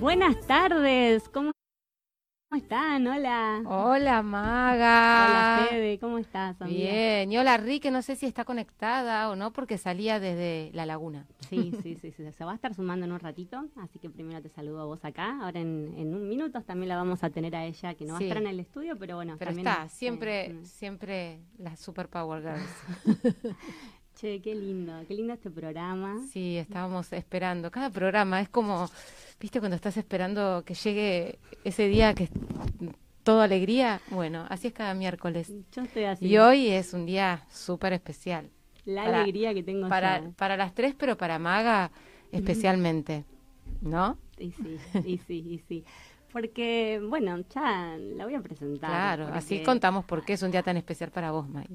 Buenas tardes, ¿cómo están? Hola. Hola, Maga. Hola, Fede, ¿cómo estás? amiga? Bien, y hola, Rick, que no sé si está conectada o no, porque salía desde la laguna. Sí, sí, sí, sí, se va a estar sumando en un ratito, así que primero te saludo a vos acá. Ahora en, en un minutos también la vamos a tener a ella, que no va Sí. a estar en el estudio, pero bueno. Pero también, está, eh, siempre, mm. siempre las Superpower Girls. Che, qué lindo, qué lindo este programa. Sí, estábamos esperando. Cada programa es como, viste, cuando estás esperando que llegue ese día que es todo alegría. Bueno, así es cada miércoles. Yo estoy así. Y hoy es un día súper especial. la para- alegría que tengo Para, para las tres, pero para Maga especialmente. ¿No? Y sí, y sí, y sí. Porque, bueno, ya la voy a presentar. Claro, así contamos por qué es un día tan especial para vos, May.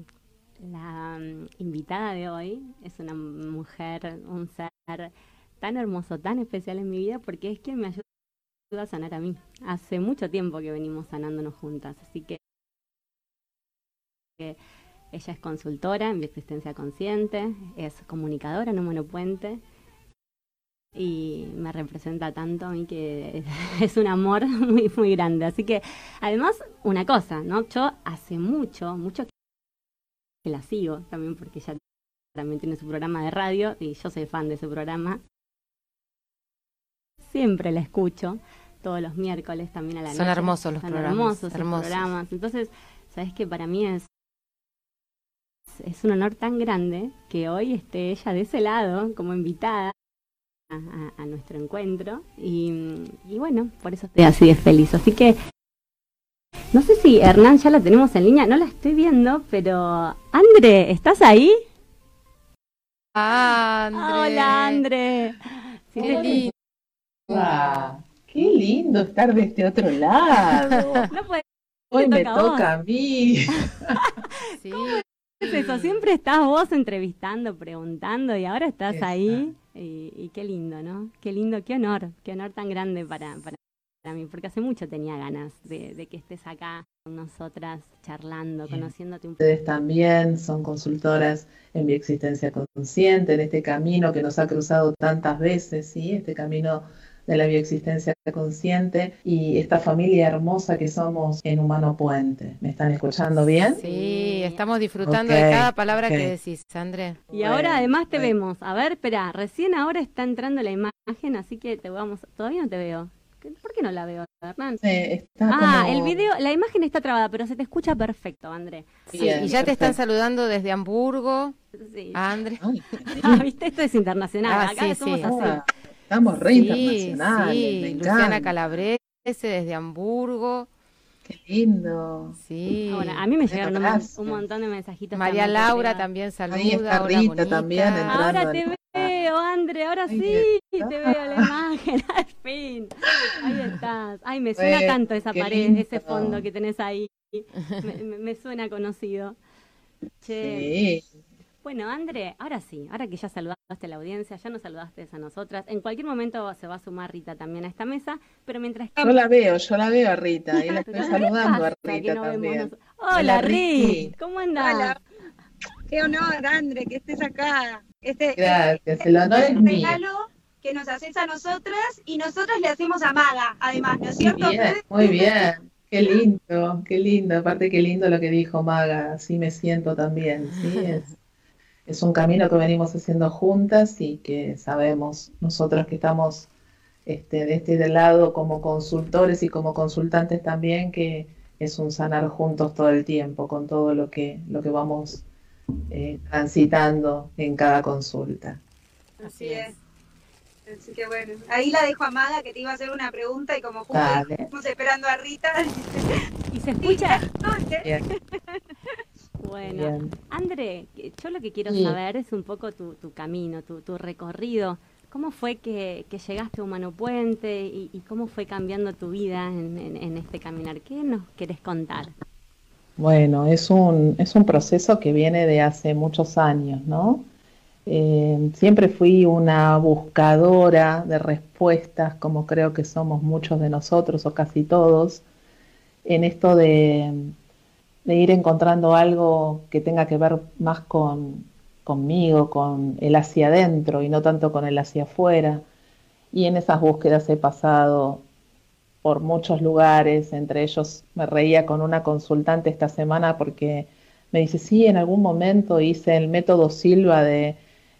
La mm, invitada de hoy es una mujer, un ser tan hermoso, tan especial en mi vida, porque es quien me ayuda a sanar a mí. Hace mucho tiempo que venimos sanándonos juntas, así que ella es consultora en bioexistencia consciente, es comunicadora en Humano Puente y me representa tanto a mí que es un amor muy, muy grande. Así que, además, una cosa, ¿no? Yo hace mucho, mucho que la sigo también porque ella también tiene su programa de radio y yo soy fan de ese programa. Siempre la escucho todos los miércoles también a la Son noche. hermosos los Son programas, hermosos hermosos. programas. Entonces, sabes que para mí es es un honor tan grande que hoy esté ella de ese lado como invitada a, a- a nuestro encuentro y, y bueno, por eso estoy así de feliz. Así que no sé si Hernán ya la tenemos en línea, no la estoy viendo, pero André, ¿estás ahí? André. Hola, André. Sí, Qué lindo. Ah, qué lindo estar de este otro lado. No puede Hoy me toca a mí. Sí, ser eso, siempre estás vos entrevistando, preguntando y ahora estás Exacto. ahí y, y qué lindo, ¿no? Qué lindo, qué honor, qué honor tan grande para, para, para mí, porque hace mucho tenía ganas de, de que estés acá con nosotras charlando, Bien. conociéndote un poco. Ustedes también son consultoras en bioexistencia consciente, en este camino que nos ha cruzado tantas veces, ¿sí? Este camino de la bioexistencia consciente y esta familia hermosa que somos en Humano Puente. ¿Me están escuchando bien? sí, estamos disfrutando de cada palabra que decís, André. Y ahora además te bueno. vemos. A ver, espera, recién ahora está entrando la imagen, así que te vamos. Todavía no te veo. ¿Qué- ¿Por qué no la veo, Hernán? Eh, está Ah, como- el video, la imagen está trabada, pero se te escucha perfecto, André. Sí, y ya te están saludando desde Hamburgo, Sí. André. Ay, Ah, viste, esto es internacional. Ah, Acá sí, somos sí. así. ah, estamos re Sí, internacionales, sí, me Luciana. Calabrese desde Hamburgo. Qué lindo. Sí. Ah, Bueno, a mí me llegaron un, montón de mensajitos. María también Laura también saluda. Ahí está Rita bonita. también entrando. Ahora te al- veo, André, ahora sí, te veo la imagen, al fin. Ahí estás. Ay, me suena tanto esa pared, lindo. ese fondo que tenés ahí. Me, me- me suena conocido. Che. Sí. Bueno, André, ahora sí, ahora que ya saludaste a la audiencia, ya nos saludaste a nosotras. En cualquier momento se va a sumar Rita también a esta mesa, pero mientras Yo la veo, yo la veo a Rita, y la estoy Pero ¿qué saludando a que Rita no también. nos- Hola, Hola, Rit, Ricky. ¿cómo andás? Hola. Qué honor, André, que estés acá. Este Gracias, el honor es un mío. regalo que nos haces a nosotras y nosotras le hacemos a Maga, además, ¿no es cierto? Bien, muy bien. Qué lindo, qué lindo. Aparte, qué lindo lo que dijo Maga. Así me siento también. Sí, es, es un camino que venimos haciendo juntas y que sabemos nosotros que estamos este, de este lado como consultores y como consultantes también, que es un sanar juntos todo el tiempo con todo lo que, lo que vamos eh, transitando en cada consulta. Así es. Así que bueno, ahí la dejo a Maga que te iba a hacer una pregunta y como justo estamos esperando a Rita. ¿Y se escucha? Bien, Bueno, bien. André, yo lo que quiero Sí. saber es un poco tu, tu camino, tu, tu recorrido. ¿Cómo fue que, que llegaste a Humano Puente y, y cómo fue cambiando tu vida en, en- en este caminar? ¿Qué nos querés contar? Bueno, es un, es un proceso que viene de hace muchos años, ¿no? Eh, siempre fui una buscadora de respuestas, como creo que somos muchos de nosotros o casi todos, en esto de, de ir encontrando algo que tenga que ver más con, conmigo, con el hacia adentro y no tanto con el hacia afuera. Y en esas búsquedas he pasado por muchos lugares, entre ellos me reía con una consultante esta semana porque me dice, sí, en algún momento hice el método Silva de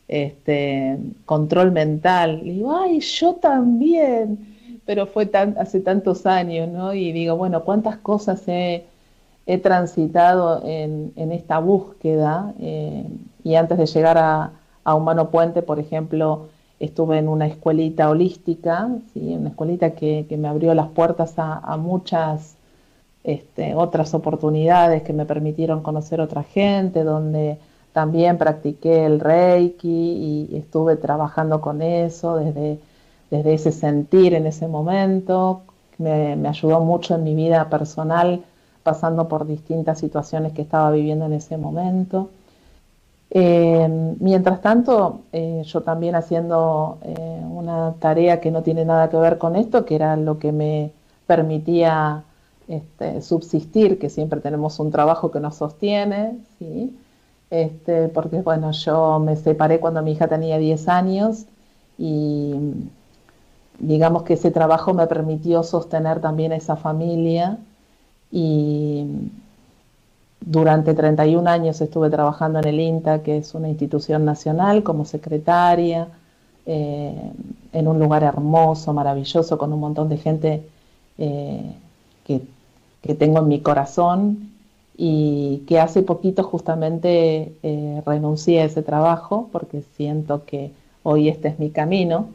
este, control mental. Y digo, ay, yo también, pero fue tan, hace tantos años, ¿no? Y digo, bueno, ¿cuántas cosas he, transitado en, esta búsqueda? Eh, y antes de llegar a, Humano Puente, por ejemplo, estuve en una escuelita holística, una escuelita que, me abrió las puertas a, muchas este, otras oportunidades que me permitieron conocer otra gente, donde también practiqué el Reiki y estuve trabajando con eso desde, ese sentir en ese momento. Me, me ayudó mucho en mi vida personal, pasando por distintas situaciones que estaba viviendo en ese momento. Eh, mientras tanto, eh, yo también haciendo eh, una tarea que no tiene nada que ver con esto, que era lo que me permitía este, subsistir, que siempre tenemos un trabajo que nos sostiene, ¿sí? este, porque bueno, yo me separé cuando mi hija tenía 10 años y digamos que ese trabajo me permitió sostener también a esa familia y durante 31 años estuve trabajando en el INTA, que es una institución nacional, como secretaria, eh, en un lugar hermoso, maravilloso, con un montón de gente eh, que, tengo en mi corazón y que hace poquito justamente eh, renuncié a ese trabajo porque siento que hoy este es mi camino.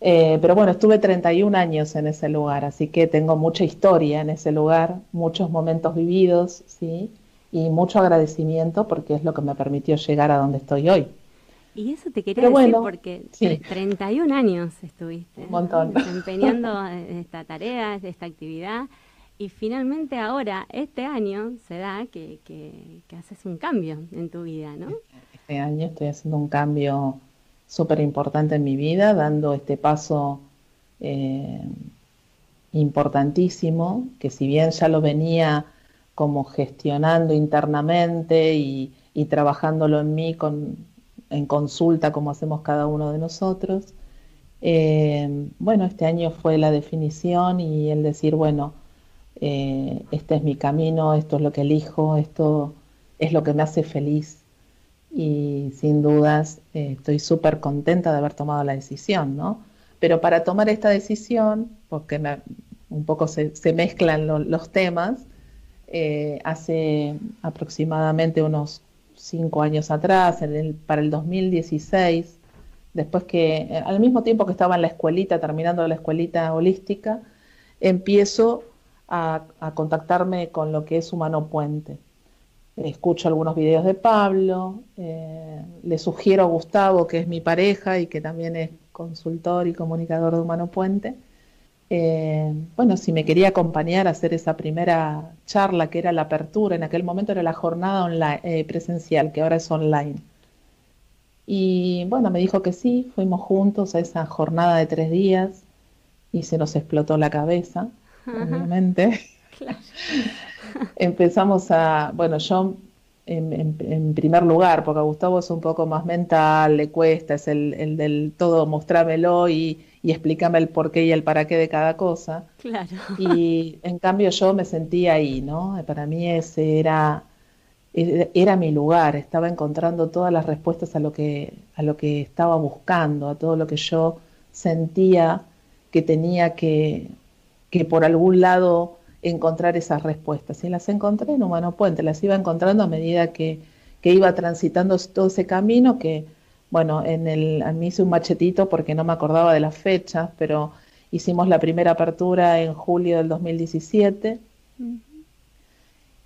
Pero bueno, estuve 31 años en ese lugar, así que tengo mucha historia en ese lugar, muchos momentos vividos, ¿sí? y mucho agradecimiento porque es lo que me permitió llegar a donde estoy hoy. Y eso te quería decir porque 31 años estuviste desempeñando esta tarea, esta actividad, y finalmente ahora, este año, se da que, que, haces un cambio en tu vida, ¿no? Este año estoy haciendo un cambio súper importante en mi vida, dando este paso eh, importantísimo, que si bien ya lo venía como gestionando internamente y, trabajándolo en mí con, en consulta como hacemos cada uno de nosotros. Eh, bueno, este año fue la definición y el decir, bueno, eh, este es mi camino, esto es lo que elijo, esto es lo que me hace feliz y sin dudas eh, estoy súper contenta de haber tomado la decisión, ¿no? Pero para tomar esta decisión, porque un poco se, mezclan los temas, eh, hace aproximadamente unos cinco años atrás, para el 2016, después que, eh, al mismo tiempo que estaba en la escuelita, terminando la escuelita holística, empiezo a, contactarme con lo que es Humano Puente. Escucho algunos videos de Pablo, eh, le sugiero a Gustavo, que es mi pareja y que también es consultor y comunicador de Humano Puente, eh, bueno, si me quería acompañar a hacer esa primera charla que era la apertura, en aquel momento era la jornada online, eh, presencial, que ahora es online. Y bueno, me dijo que sí, fuimos juntos a esa jornada de tres días y se nos explotó la cabeza, obviamente. Empezamos a, bueno, yo en, primer lugar, porque a Gustavo es un poco más mental, le cuesta, es el, el del todo mostrámelo y, y explícame el porqué y el para qué de cada cosa. Claro. Y en cambio yo me sentía ahí, ¿no? Para mí ese era, era mi lugar, estaba encontrando todas las respuestas a lo que, a lo que estaba buscando, a todo lo que yo sentía que tenía que, que por algún lado encontrar esas respuestas. Y las encontré en Humano Puente, las iba encontrando a medida que, que iba transitando todo ese camino que bueno, en el, a mí hice un machetito porque no me acordaba de las fechas, pero hicimos la primera apertura en julio del 2017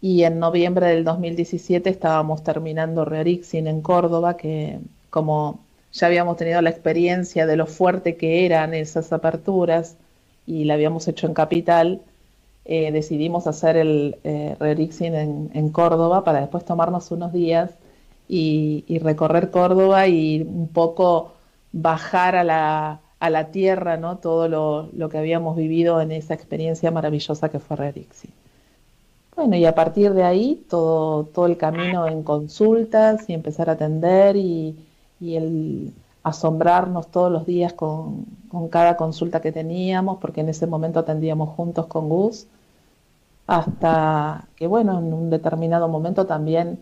y en noviembre del 2017 estábamos terminando Reorixin en Córdoba, que como ya habíamos tenido la experiencia de lo fuerte que eran esas aperturas y la habíamos hecho en Capital, eh, decidimos hacer el eh, en, Córdoba para después tomarnos unos días y, recorrer Córdoba y un poco bajar a la, a la tierra ¿no? todo lo, que habíamos vivido en esa experiencia maravillosa que fue Redixi. Bueno, y a partir de ahí todo, todo el camino en consultas y empezar a atender y, el asombrarnos todos los días con, cada consulta que teníamos, porque en ese momento atendíamos juntos con Gus, hasta que, bueno, en un determinado momento también,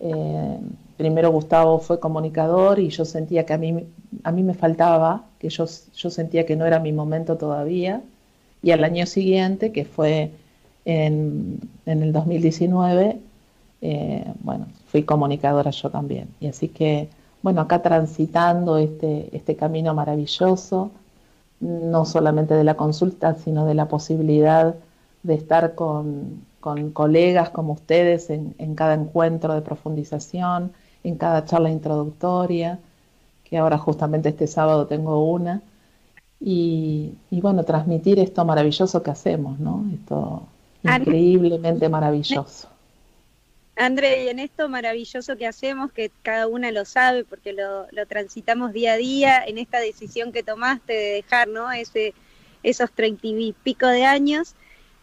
eh, primero Gustavo fue comunicador y yo sentía que a mí, a mí me faltaba, que yo, yo sentía que no era mi momento todavía, y al año siguiente, que fue en, en el 2019, eh, bueno, fui comunicadora yo también. Y así que bueno, acá transitando este, este camino maravilloso, no solamente de la consulta, sino de la posibilidad de estar con, colegas como ustedes en, cada encuentro de profundización, en cada charla introductoria, que ahora justamente este sábado tengo una, y, y bueno, transmitir esto maravilloso que hacemos, ¿no? Esto increíblemente maravilloso. André, y en esto maravilloso que hacemos, que cada una lo sabe porque lo, transitamos día a día, en esta decisión que tomaste de dejar ¿no? Ese, esos treinta y pico de años,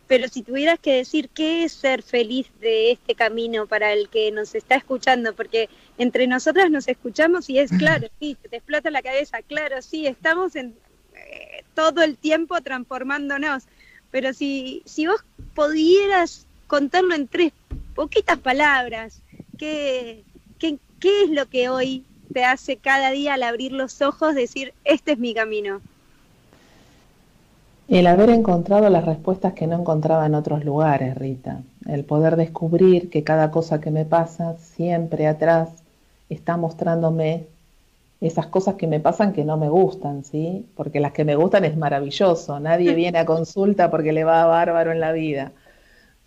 pero si tuvieras que decir qué es ser feliz de este camino para el que nos está escuchando, porque entre nosotras nos escuchamos y es claro, sí, te explota la cabeza, claro, sí, estamos en eh, todo el tiempo transformándonos, pero si, si vos pudieras contarlo en tres poquitas palabras, ¿qué, qué, qué es lo que hoy te hace cada día al abrir los ojos decir, este es mi camino? El haber encontrado las respuestas que no encontraba en otros lugares, Rita. El poder descubrir que cada cosa que me pasa siempre atrás está mostrándome esas cosas que me pasan que no me gustan, ¿sí? Porque las que me gustan es maravilloso. Nadie viene a consulta porque le va a bárbaro en la vida,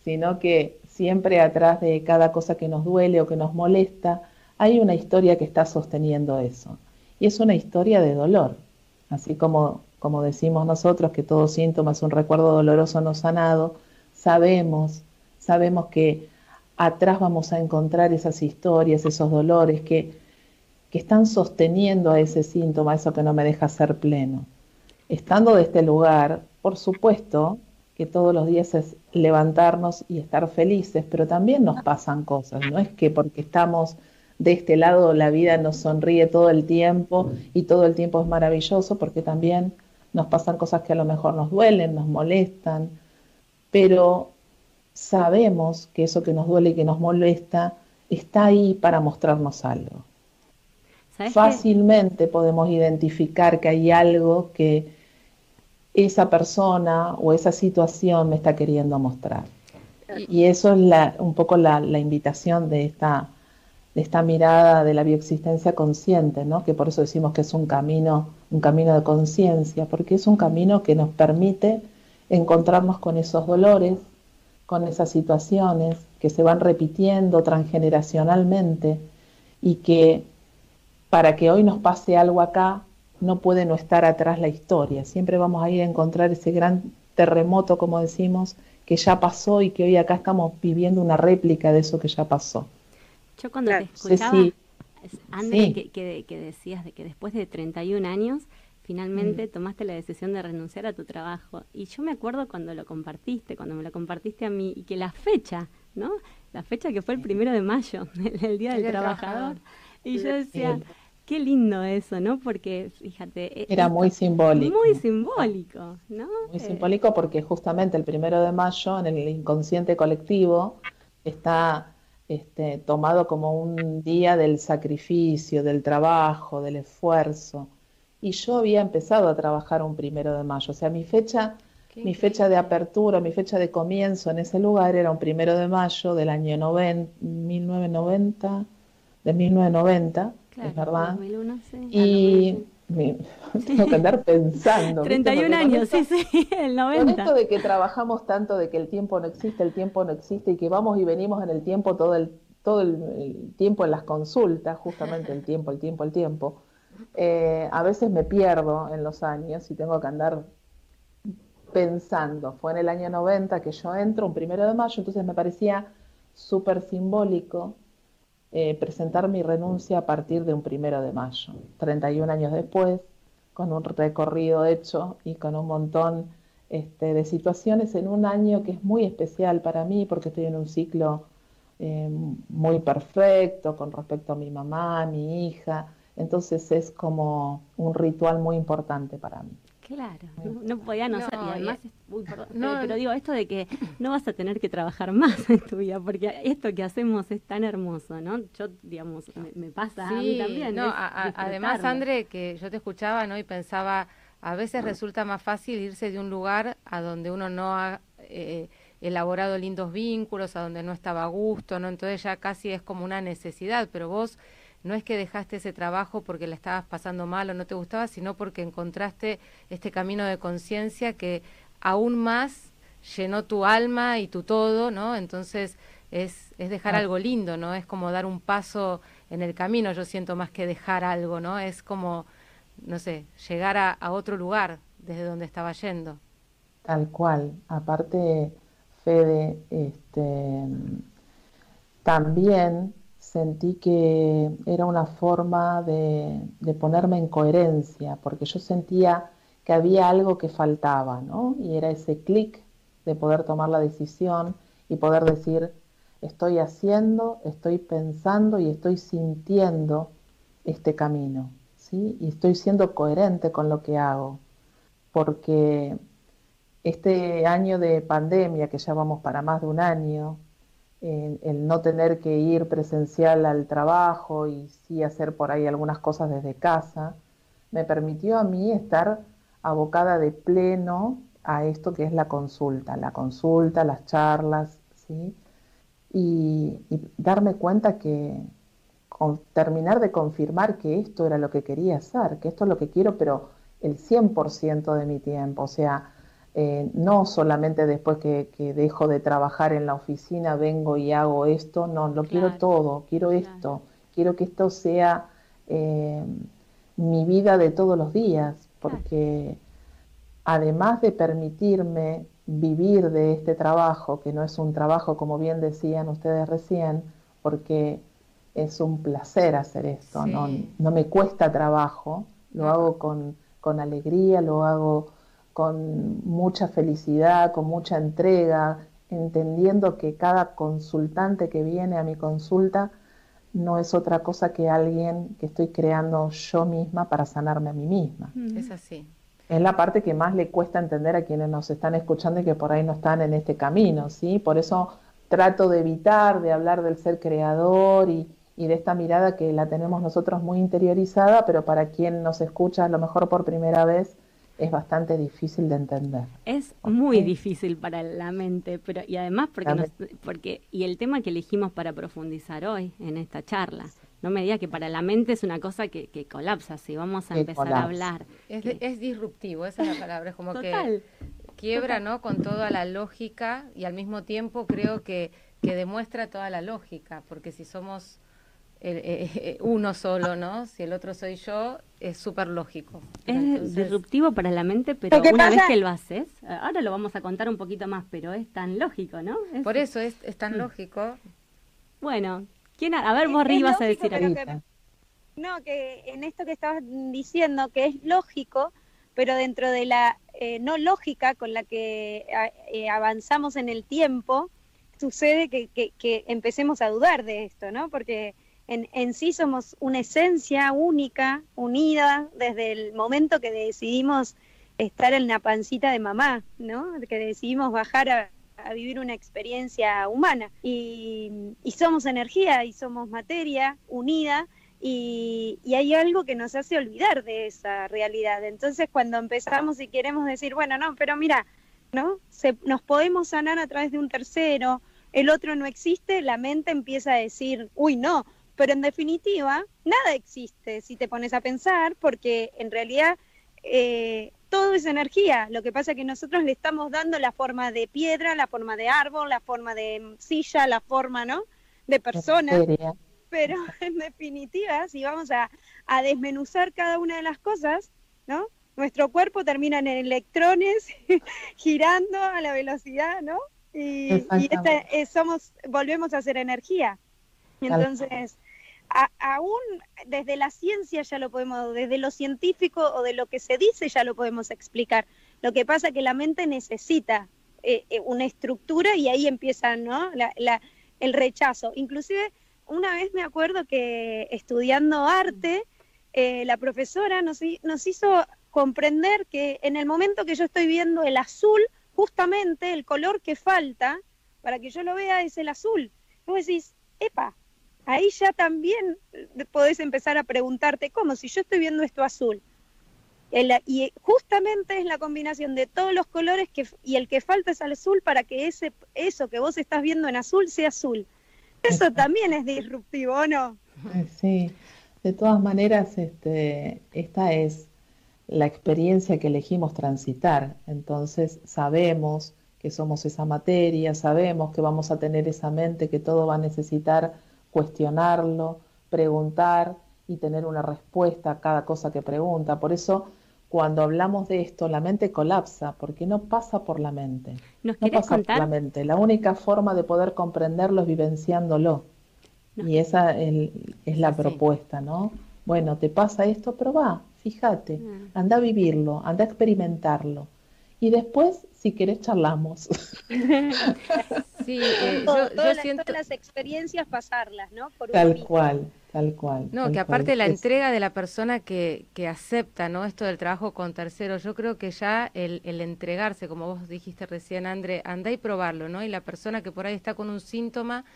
sino que siempre atrás de cada cosa que nos duele o que nos molesta, hay una historia que está sosteniendo eso. Y es una historia de dolor. Así como, como decimos nosotros que todo síntoma es un recuerdo doloroso no sanado, sabemos, sabemos que atrás vamos a encontrar esas historias, esos dolores que, que están sosteniendo a ese síntoma, eso que no me deja ser pleno. Estando de este lugar, por supuesto, que todos los días es levantarnos y estar felices, pero también nos pasan cosas, no es que porque estamos de este lado la vida nos sonríe todo el tiempo y todo el tiempo es maravilloso, porque también nos pasan cosas que a lo mejor nos duelen, nos molestan, pero sabemos que eso que nos duele y que nos molesta está ahí para mostrarnos algo. Fácilmente podemos identificar que hay algo que esa persona o esa situación me está queriendo mostrar. Y eso es la, un poco la, invitación de esta, de esta mirada de la bioexistencia consciente, ¿no? que por eso decimos que es un camino, un camino de conciencia, porque es un camino que nos permite encontrarnos con esos dolores, con esas situaciones que se van repitiendo transgeneracionalmente y que para que hoy nos pase algo acá, no puede no estar atrás la historia. Siempre vamos a ir a encontrar ese gran terremoto, como decimos, que ya pasó y que hoy acá estamos viviendo una réplica de eso que ya pasó. Yo cuando te escuchaba, André, que, decías de que después de 31 años finalmente mm. tomaste la decisión de renunciar a tu trabajo. Y yo me acuerdo cuando lo compartiste, cuando me lo compartiste a mí, y que la fecha, ¿no? La fecha que fue el primero de mayo, el, Día del Trabajador. Y yo decía, Qué lindo eso, ¿no? Porque, fíjate... E Era muy simbólico. Muy simbólico, ¿no? Muy eh, simbólico porque justamente el primero de mayo en el inconsciente colectivo está este, tomado como un día del sacrificio, del trabajo, del esfuerzo. Y yo había empezado a trabajar un primero de mayo. O sea, mi fecha, mi fecha de apertura, mi fecha de comienzo en ese lugar era un primero de mayo del año 1990, de 1990 es verdad. Y tengo que andar pensando. 31 años, sí, sí, el 90. Con esto de que trabajamos tanto, de que el tiempo no existe, el tiempo no existe y que vamos y venimos en el tiempo todo el, todo el, tiempo en las consultas, justamente el tiempo, el tiempo, el tiempo. Eh, a veces me pierdo en los años y tengo que andar pensando. Fue en el año 90 que yo entro, un primero de mayo, entonces me parecía súper simbólico eh, presentar mi renuncia a partir de un primero de mayo, 31 años después, con un recorrido hecho y con un montón este, de situaciones en un año que es muy especial para mí porque estoy en un ciclo eh, muy perfecto con respecto a mi mamá, mi hija, Entonces es como un ritual muy importante para mí. Claro, no, podía no, ser. Y además, pero, digo, esto de que no vas a tener que trabajar más en tu vida, porque esto que hacemos es tan hermoso, ¿no? Yo, digamos, me, pasa a mí también. No, además, André, que yo te escuchaba, ¿no? Y pensaba, a veces resulta más fácil irse de un lugar a donde uno no ha eh, elaborado lindos vínculos, a donde no estaba a gusto, ¿no? Entonces ya casi es como una necesidad, pero vos no es que dejaste ese trabajo porque la estabas pasando mal o no te gustaba, sino porque encontraste este camino de conciencia que aún más llenó tu alma y tu todo, ¿no? Entonces es, es dejar algo lindo, ¿no? Es como dar un paso en el camino, yo siento más que dejar algo, ¿no? Es como, no sé, llegar a, a otro lugar desde donde estaba yendo. Tal cual. Aparte, Fede, este, también sentí que era una forma de, ponerme en coherencia, porque yo sentía que había algo que faltaba, ¿no? Y era ese clic de poder tomar la decisión y poder decir, estoy haciendo, estoy pensando y estoy sintiendo este camino, ¿sí? Y estoy siendo coherente con lo que hago, porque este año de pandemia, que ya vamos para más de un año, el, no tener que ir presencial al trabajo y sí hacer por ahí algunas cosas desde casa, me permitió a mí estar abocada de pleno a esto que es la consulta, la consulta, las charlas, ¿sí? Y, darme cuenta que terminar de confirmar que esto era lo que quería hacer, que esto es lo que quiero, pero el 100% de mi tiempo, o sea, eh, no solamente después que, dejo de trabajar en la oficina vengo y hago esto, no, lo quiero todo, quiero esto, quiero que esto sea eh, mi vida de todos los días, porque además de permitirme vivir de este trabajo, que no es un trabajo como bien decían ustedes recién, porque es un placer hacer esto, no, no, me cuesta trabajo, lo hago con, con alegría, lo hago con mucha felicidad, con mucha entrega, entendiendo que cada consultante que viene a mi consulta no es otra cosa que alguien que estoy creando yo misma para sanarme a mí misma. Es así. Es la parte que más le cuesta entender a quienes nos están escuchando y que por ahí no están en este camino, ¿sí? Por eso trato de evitar de hablar del ser creador y, y de esta mirada que la tenemos nosotros muy interiorizada, pero para quien nos escucha a lo mejor por primera vez, es bastante difícil de entender. Es muy difícil para la mente, pero y además porque, porque y el tema que elegimos para profundizar hoy en esta charla, no me diga que para la mente es una cosa que, que colapsa, si vamos a empezar a hablar. Es, disruptivo, esa es la palabra, es como que quiebra, ¿no? Con toda la lógica y al mismo tiempo creo que, que demuestra toda la lógica, porque si somos eh, eh, uno solo, ¿no? Si el otro soy yo, es súper lógico. Es disruptivo para la mente, pero una vez que lo haces, ahora lo vamos a contar un poquito más, pero es tan lógico, ¿no? Por eso es, tan mm. lógico. Bueno, ¿quién a, ver, vos ibas a decir algo. no, que en esto que estabas diciendo, que es lógico, pero dentro de la eh, no lógica con la que avanzamos en el tiempo, sucede que, que, que empecemos a dudar de esto, ¿no? Porque en, sí somos una esencia única, unida, desde el momento que decidimos estar en la pancita de mamá, ¿no? Que decidimos bajar a, vivir una experiencia humana. Y, somos energía y somos materia unida y, hay algo que nos hace olvidar de esa realidad. Entonces cuando empezamos y queremos decir, bueno, no, pero mira, ¿no? nos podemos sanar a través de un tercero, el otro no existe, la mente empieza a decir, uy, no, pero en definitiva, nada existe si te pones a pensar, porque en realidad eh, todo es energía. Lo que pasa es que nosotros le estamos dando la forma de piedra, la forma de árbol, la forma de silla, la forma, ¿no? De persona. Pero en definitiva, si vamos a, desmenuzar cada una de las cosas, ¿no? Nuestro cuerpo termina en electrones girando a la velocidad, ¿no? Y, y este, somos, volvemos a ser energía. Entonces, aún desde la ciencia ya lo podemos, desde lo científico o de lo que se dice ya lo podemos explicar. Lo que pasa es que la mente necesita eh, eh, una estructura y ahí empieza ¿no? el rechazo. Inclusive una vez me acuerdo que estudiando arte eh, la profesora nos, nos hizo comprender que en el momento que yo estoy viendo el azul, justamente el color que falta para que yo lo vea es el azul. Vos decís, epa, ahí ya también podés empezar a preguntarte, ¿cómo? Si yo estoy viendo esto azul. y justamente es la combinación de todos los colores que, y el que falta es el azul para que ese, eso que vos estás viendo en azul sea azul. Eso también es disruptivo, ¿o no? Sí, de todas maneras, este, esta es la experiencia que elegimos transitar. Entonces sabemos que somos esa materia, sabemos que vamos a tener esa mente, que todo va a necesitar cuestionarlo, preguntar y tener una respuesta a cada cosa que pregunta. Por eso, cuando hablamos de esto, la mente colapsa, porque no pasa por la mente. no pasa por la mente. La única forma de poder comprenderlo es vivenciándolo. Y esa es, la propuesta, ¿no? Bueno, te pasa esto, pero va, fíjate, mm. anda a vivirlo, anda a experimentarlo. Y después si querés charlamos. Sí, eh, yo, siento... Todas las experiencias pasarlas, ¿no? tal cual, tal cual. No, que aparte la entrega de la persona que, que acepta, ¿no? Esto del trabajo con terceros, yo creo que ya el, el entregarse, como vos dijiste recién, André, anda y probarlo, ¿no? Y la persona que por ahí está con un síntoma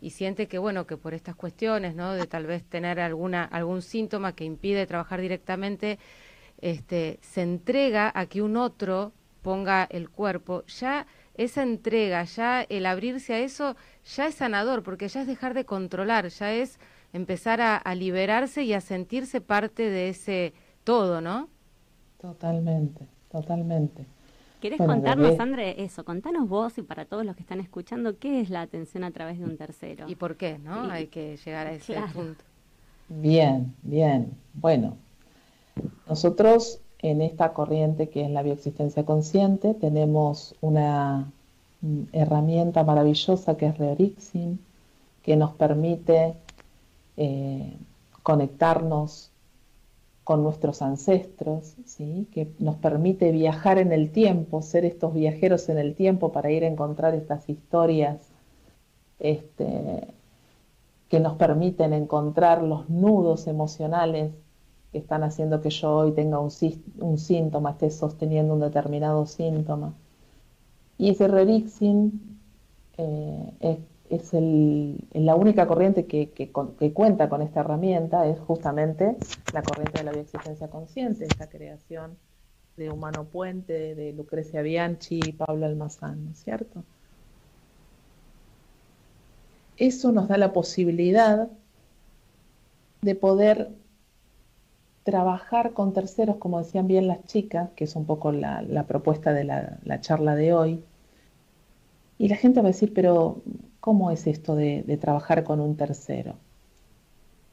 y siente que, bueno, que por estas cuestiones, ¿no? De tal vez tener alguna, algún síntoma que impide trabajar directamente, este, se entrega a que un otro ponga el cuerpo, ya esa entrega, ya el abrirse a eso, ya es sanador, porque ya es dejar de controlar, ya es empezar a, liberarse y a sentirse parte de ese todo, ¿no? Totalmente, totalmente. ¿Querés contarnos, André, eso? Contanos vos y para todos los que están escuchando, ¿qué es la atención a través de un tercero? ¿Y por qué, no? Hay que llegar a ese punto. Bien, bien. Bueno, nosotros en esta corriente que es la bioexistencia consciente tenemos una mm, herramienta maravillosa que es Reorixin, que nos permite eh, conectarnos con nuestros ancestros, ¿sí? que nos permite viajar en el tiempo, ser estos viajeros en el tiempo para ir a encontrar estas historias este, que nos permiten encontrar los nudos emocionales que están haciendo que yo hoy tenga un, síntoma, esté sosteniendo un determinado síntoma. Y ese Rerixin eh, es, la única corriente que, cuenta con esta herramienta, es justamente la corriente de la bioexistencia consciente, esta creación de Humano Puente, de Lucrecia Bianchi y Pablo Almazán, ¿no es cierto? Eso nos da la posibilidad de poder trabajar con terceros, como decían bien las chicas, que es un poco la, propuesta de la, charla de hoy. Y la gente va a decir, pero ¿cómo es esto de, trabajar con un tercero?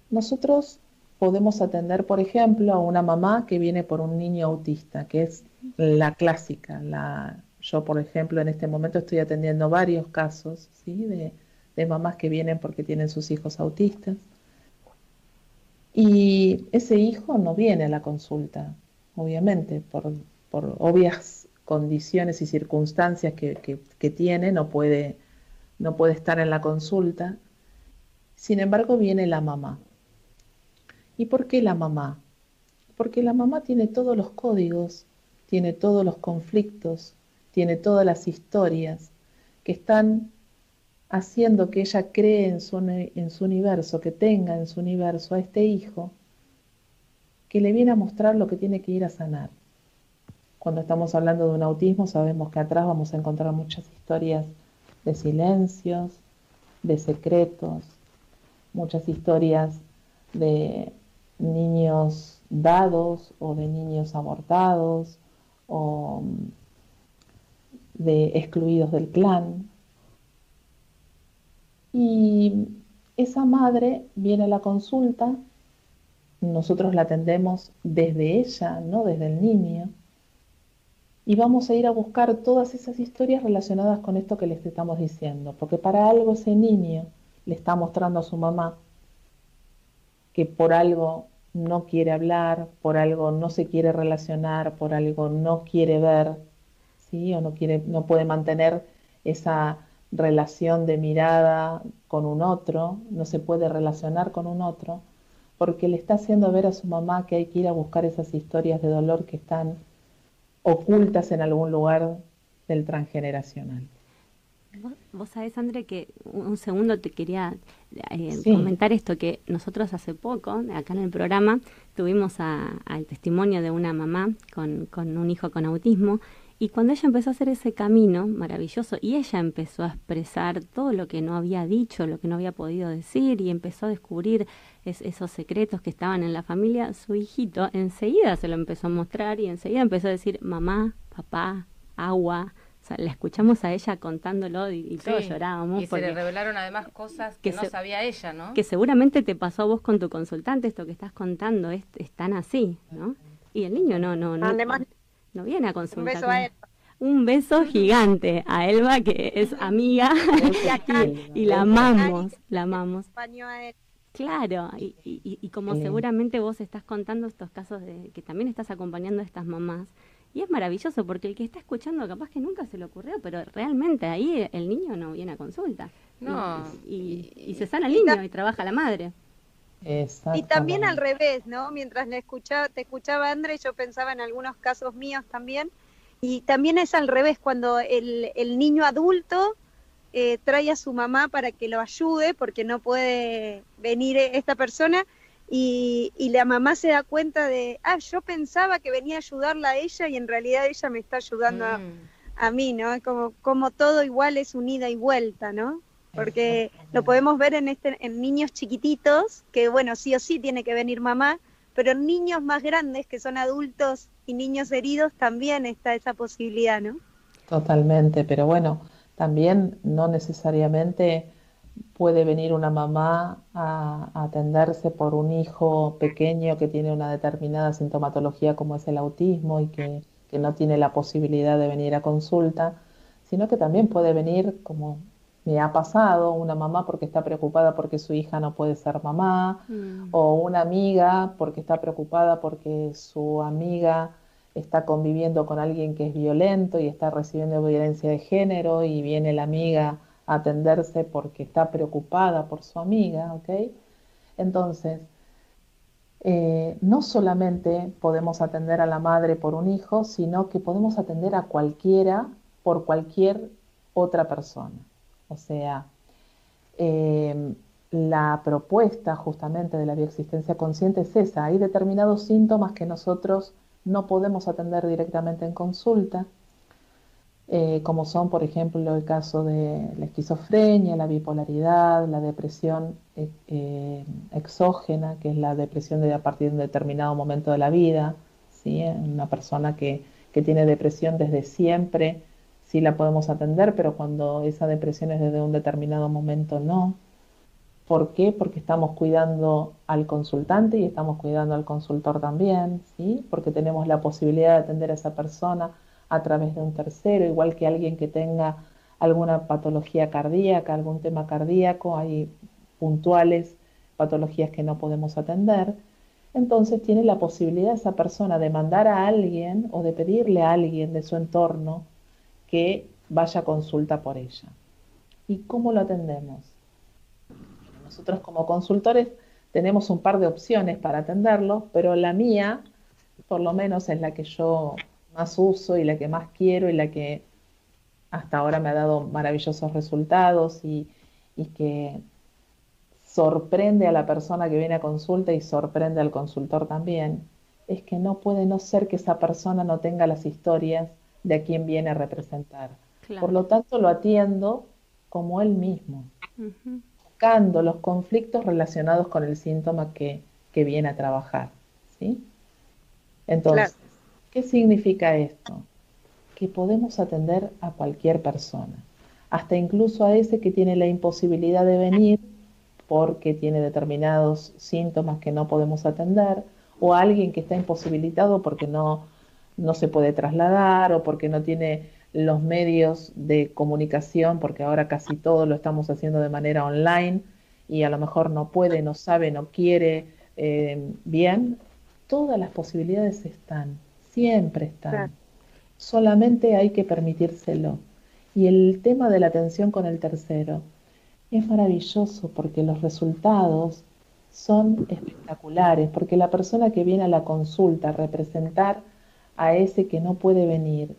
Nosotros podemos atender, por ejemplo, a una mamá que viene por un niño autista, que es la clásica. La, yo, por ejemplo, en este momento estoy atendiendo varios casos ¿sí? de, de mamás que vienen porque tienen sus hijos autistas. Y ese hijo no viene a la consulta, obviamente, por, obvias condiciones y circunstancias que, tiene, no puede, no puede estar en la consulta. Sin embargo, viene la mamá. ¿Y por qué la mamá? Porque la mamá tiene todos los códigos, tiene todos los conflictos, tiene todas las historias que están haciendo que ella cree en su, en su universo, que tenga en su universo a este hijo, que le viene a mostrar lo que tiene que ir a sanar. Cuando estamos hablando de un autismo sabemos que atrás vamos a encontrar muchas historias de silencios, de secretos, muchas historias de niños dados o de niños abortados o de excluidos del clan, y esa madre viene a la consulta, nosotros la atendemos desde ella, no desde el niño, y vamos a ir a buscar todas esas historias relacionadas con esto que les estamos diciendo, porque para algo ese niño le está mostrando a su mamá que por algo no quiere hablar, por algo no se quiere relacionar, por algo no quiere ver, ¿sí? o no, quiere, no puede mantener esa relación de mirada con un otro, no se puede relacionar con un otro, porque le está haciendo ver a su mamá que hay que ir a buscar esas historias de dolor que están ocultas en algún lugar del transgeneracional. Vos, sabés, André, que un segundo te quería eh, comentar esto, que nosotros hace poco, acá en el programa, tuvimos al testimonio de una mamá con, con un hijo con autismo y cuando ella empezó a hacer ese camino maravilloso y ella empezó a expresar todo lo que no había dicho, lo que no había podido decir y empezó a descubrir esos secretos que estaban en la familia, su hijito enseguida se lo empezó a mostrar y enseguida empezó a decir mamá, papá, agua. O sea, la escuchamos a ella contándolo y, todos llorábamos. Y se le revelaron además cosas que, no sabía ella, ¿no? Que seguramente te pasó a vos con tu consultante, esto que estás contando es, tan así, ¿no? Y el niño no, no, no. Además, no viene a consultar. Un beso a él. Un beso gigante a Elba, que es amiga, y, la amamos, la amamos. Claro, y, y, como seguramente vos estás contando estos casos de que también estás acompañando a estas mamás, y es maravilloso porque el que está escuchando capaz que nunca se le ocurrió, pero realmente ahí el niño no viene a consulta. No. Y, se sana el niño y trabaja la madre. Y también al revés, ¿no? Mientras le escuchaba, te escuchaba André, yo pensaba en algunos casos míos también. Y también es al revés, cuando el, el niño adulto eh, trae a su mamá para que lo ayude, porque no puede venir esta persona, y, y, la mamá se da cuenta de, ah, yo pensaba que venía a ayudarla a ella y en realidad ella me está ayudando a, mm. a, mí, ¿no? Es como, como todo igual es unida y vuelta, ¿no? Porque lo podemos ver en, este, en niños chiquititos, que bueno, sí o sí tiene que venir mamá, pero en niños más grandes, que son adultos y niños heridos, también está esa posibilidad, ¿no? Totalmente, pero bueno, también no necesariamente puede venir una mamá a, atenderse por un hijo pequeño que tiene una determinada sintomatología como es el autismo y que, que no tiene la posibilidad de venir a consulta, sino que también puede venir como me ha pasado una mamá porque está preocupada porque su hija no puede ser mamá, mm. o una amiga porque está preocupada porque su amiga está conviviendo con alguien que es violento y está recibiendo violencia de género y viene la amiga a atenderse porque está preocupada por su amiga, ¿ok? Entonces, eh, no solamente podemos atender a la madre por un hijo, sino que podemos atender a cualquiera por cualquier otra persona. O sea, eh, la propuesta justamente de la bioexistencia consciente es esa. Hay determinados síntomas que nosotros no podemos atender directamente en consulta, eh, como son, por ejemplo, el caso de la esquizofrenia, la bipolaridad, la depresión eh, exógena, que es la depresión de a partir de un determinado momento de la vida, ¿sí? una persona que, que tiene depresión desde siempre sí la podemos atender, pero cuando esa depresión es desde un determinado momento no. ¿Por qué? Porque estamos cuidando al consultante y estamos cuidando al consultor también, ¿sí? Porque tenemos la posibilidad de atender a esa persona a través de un tercero, igual que alguien que tenga alguna patología cardíaca, algún tema cardíaco, hay puntuales patologías que no podemos atender. Entonces tiene la posibilidad esa persona de mandar a alguien o de pedirle a alguien de su entorno que vaya a consulta por ella. ¿Y cómo lo atendemos? Nosotros como consultores tenemos un par de opciones para atenderlo, pero la mía, por lo menos es la que yo más uso y la que más quiero y la que hasta ahora me ha dado maravillosos resultados y, y que sorprende a la persona que viene a consulta y sorprende al consultor también, es que no puede no ser que esa persona no tenga las historias de a quién viene a representar. Por lo tanto, lo atiendo como él mismo, buscando los conflictos relacionados con el síntoma que, viene a trabajar. ¿sí? Entonces, ¿qué significa esto? Que podemos atender a cualquier persona, hasta incluso a ese que tiene la imposibilidad de venir porque tiene determinados síntomas que no podemos atender, o a alguien que está imposibilitado porque no, no se puede trasladar o porque no tiene los medios de comunicación, porque ahora casi todo lo estamos haciendo de manera online y a lo mejor no puede, no sabe, no quiere eh, bien, todas las posibilidades están, siempre están. Solamente hay que permitírselo. Y el tema de la atención con el tercero es maravilloso porque los resultados son espectaculares, porque la persona que viene a la consulta a representar a ese que no puede venir,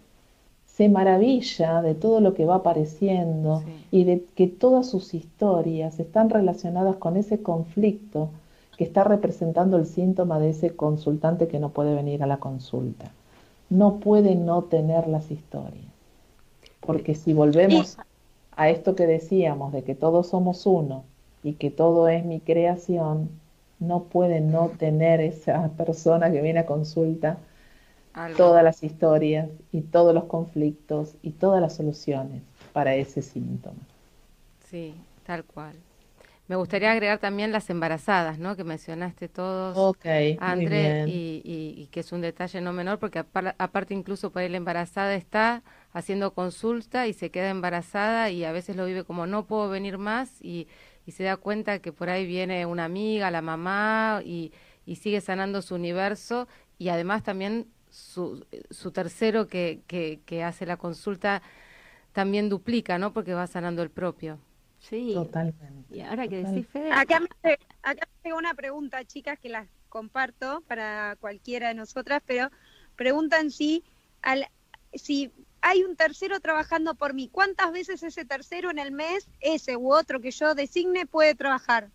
se maravilla de todo lo que va apareciendo y de que todas sus historias están relacionadas con ese conflicto que está representando el síntoma de ese consultante que no puede venir a la consulta. No puede no tener las historias. Porque si volvemos a esto que decíamos de que todos somos uno y que todo es mi creación, no puede no tener esa persona que viene a consulta todas las historias y todos los conflictos y todas las soluciones para ese síntoma. Sí, tal cual. Me gustaría agregar también las embarazadas, ¿no? Que mencionaste todos, André, y, que es un detalle no menor, porque aparte incluso para la embarazada está haciendo consulta y se queda embarazada y a veces lo vive como no puedo venir más y, se da cuenta que por ahí viene una amiga, la mamá y, sigue sanando su universo y además también su, su tercero que, que, hace la consulta también duplica, ¿no? Porque va sanando el propio. Sí. Totalmente. Y ahora que decís, Fede. Acá me, acá me una pregunta, chicas, que las comparto para cualquiera de nosotras, pero preguntan si, al, si hay un tercero trabajando por mí, ¿cuántas veces ese tercero en el mes, ese u otro que yo designe, puede trabajar?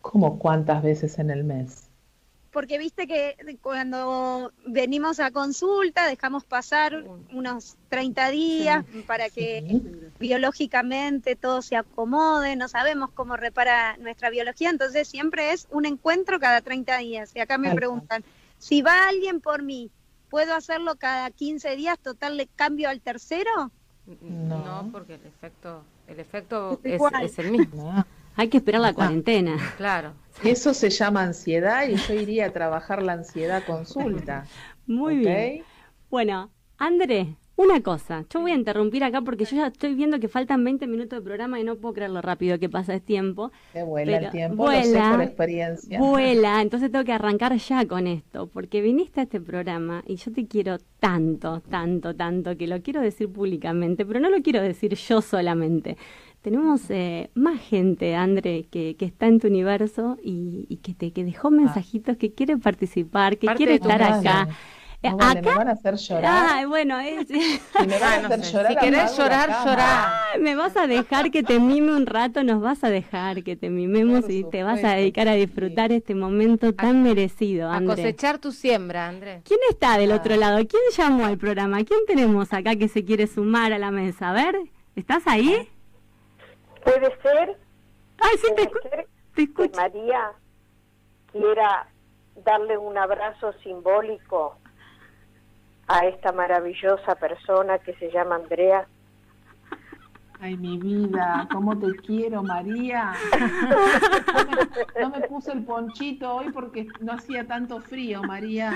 ¿Cómo cuántas veces en el mes? Porque viste que cuando venimos a consulta dejamos pasar unos 30 días para que biológicamente todo se acomode, no sabemos cómo repara nuestra biología, entonces siempre es un encuentro cada 30 días. Y acá me preguntan, si va alguien por mí, ¿puedo hacerlo cada 15 días, total le cambio al tercero? No, porque el efecto, el efecto es, el mismo. Hay que esperar la cuarentena. Claro. Eso se llama ansiedad y yo iría a trabajar la ansiedad consulta. Muy bien. Bueno, André, una cosa, yo voy a interrumpir acá porque yo ya estoy viendo que faltan 20 minutos de programa y no puedo creer lo rápido que pasa el tiempo. Que vuela el tiempo, vuela, por experiencia. Vuela, entonces tengo que arrancar ya con esto, porque viniste a este programa y yo te quiero tanto, tanto, tanto, que lo quiero decir públicamente, pero no lo quiero decir yo solamente tenemos eh, más gente, André, que, que, está en tu universo y, que te que dejó ah. mensajitos, que quiere participar, que quiere estar acá. Eh, acá, me van a hacer llorar. Ay, bueno, es... si me van a hacer llorar, si querés llorar, llorar. me vas a dejar que te mime un rato, nos vas a dejar que te mimemos y te vas a dedicar a disfrutar este momento tan merecido, André. A cosechar tu siembra, André. ¿Quién está del otro lado? ¿Quién llamó al programa? ¿Quién tenemos acá que se quiere sumar a la mesa? A ver, ¿estás ahí? Puede ser, Ay, sí, que María quiera darle un abrazo simbólico a esta maravillosa persona que se llama Andrea. Ay, mi vida, cómo te quiero, María. No me, puse el ponchito hoy porque no hacía tanto frío, María.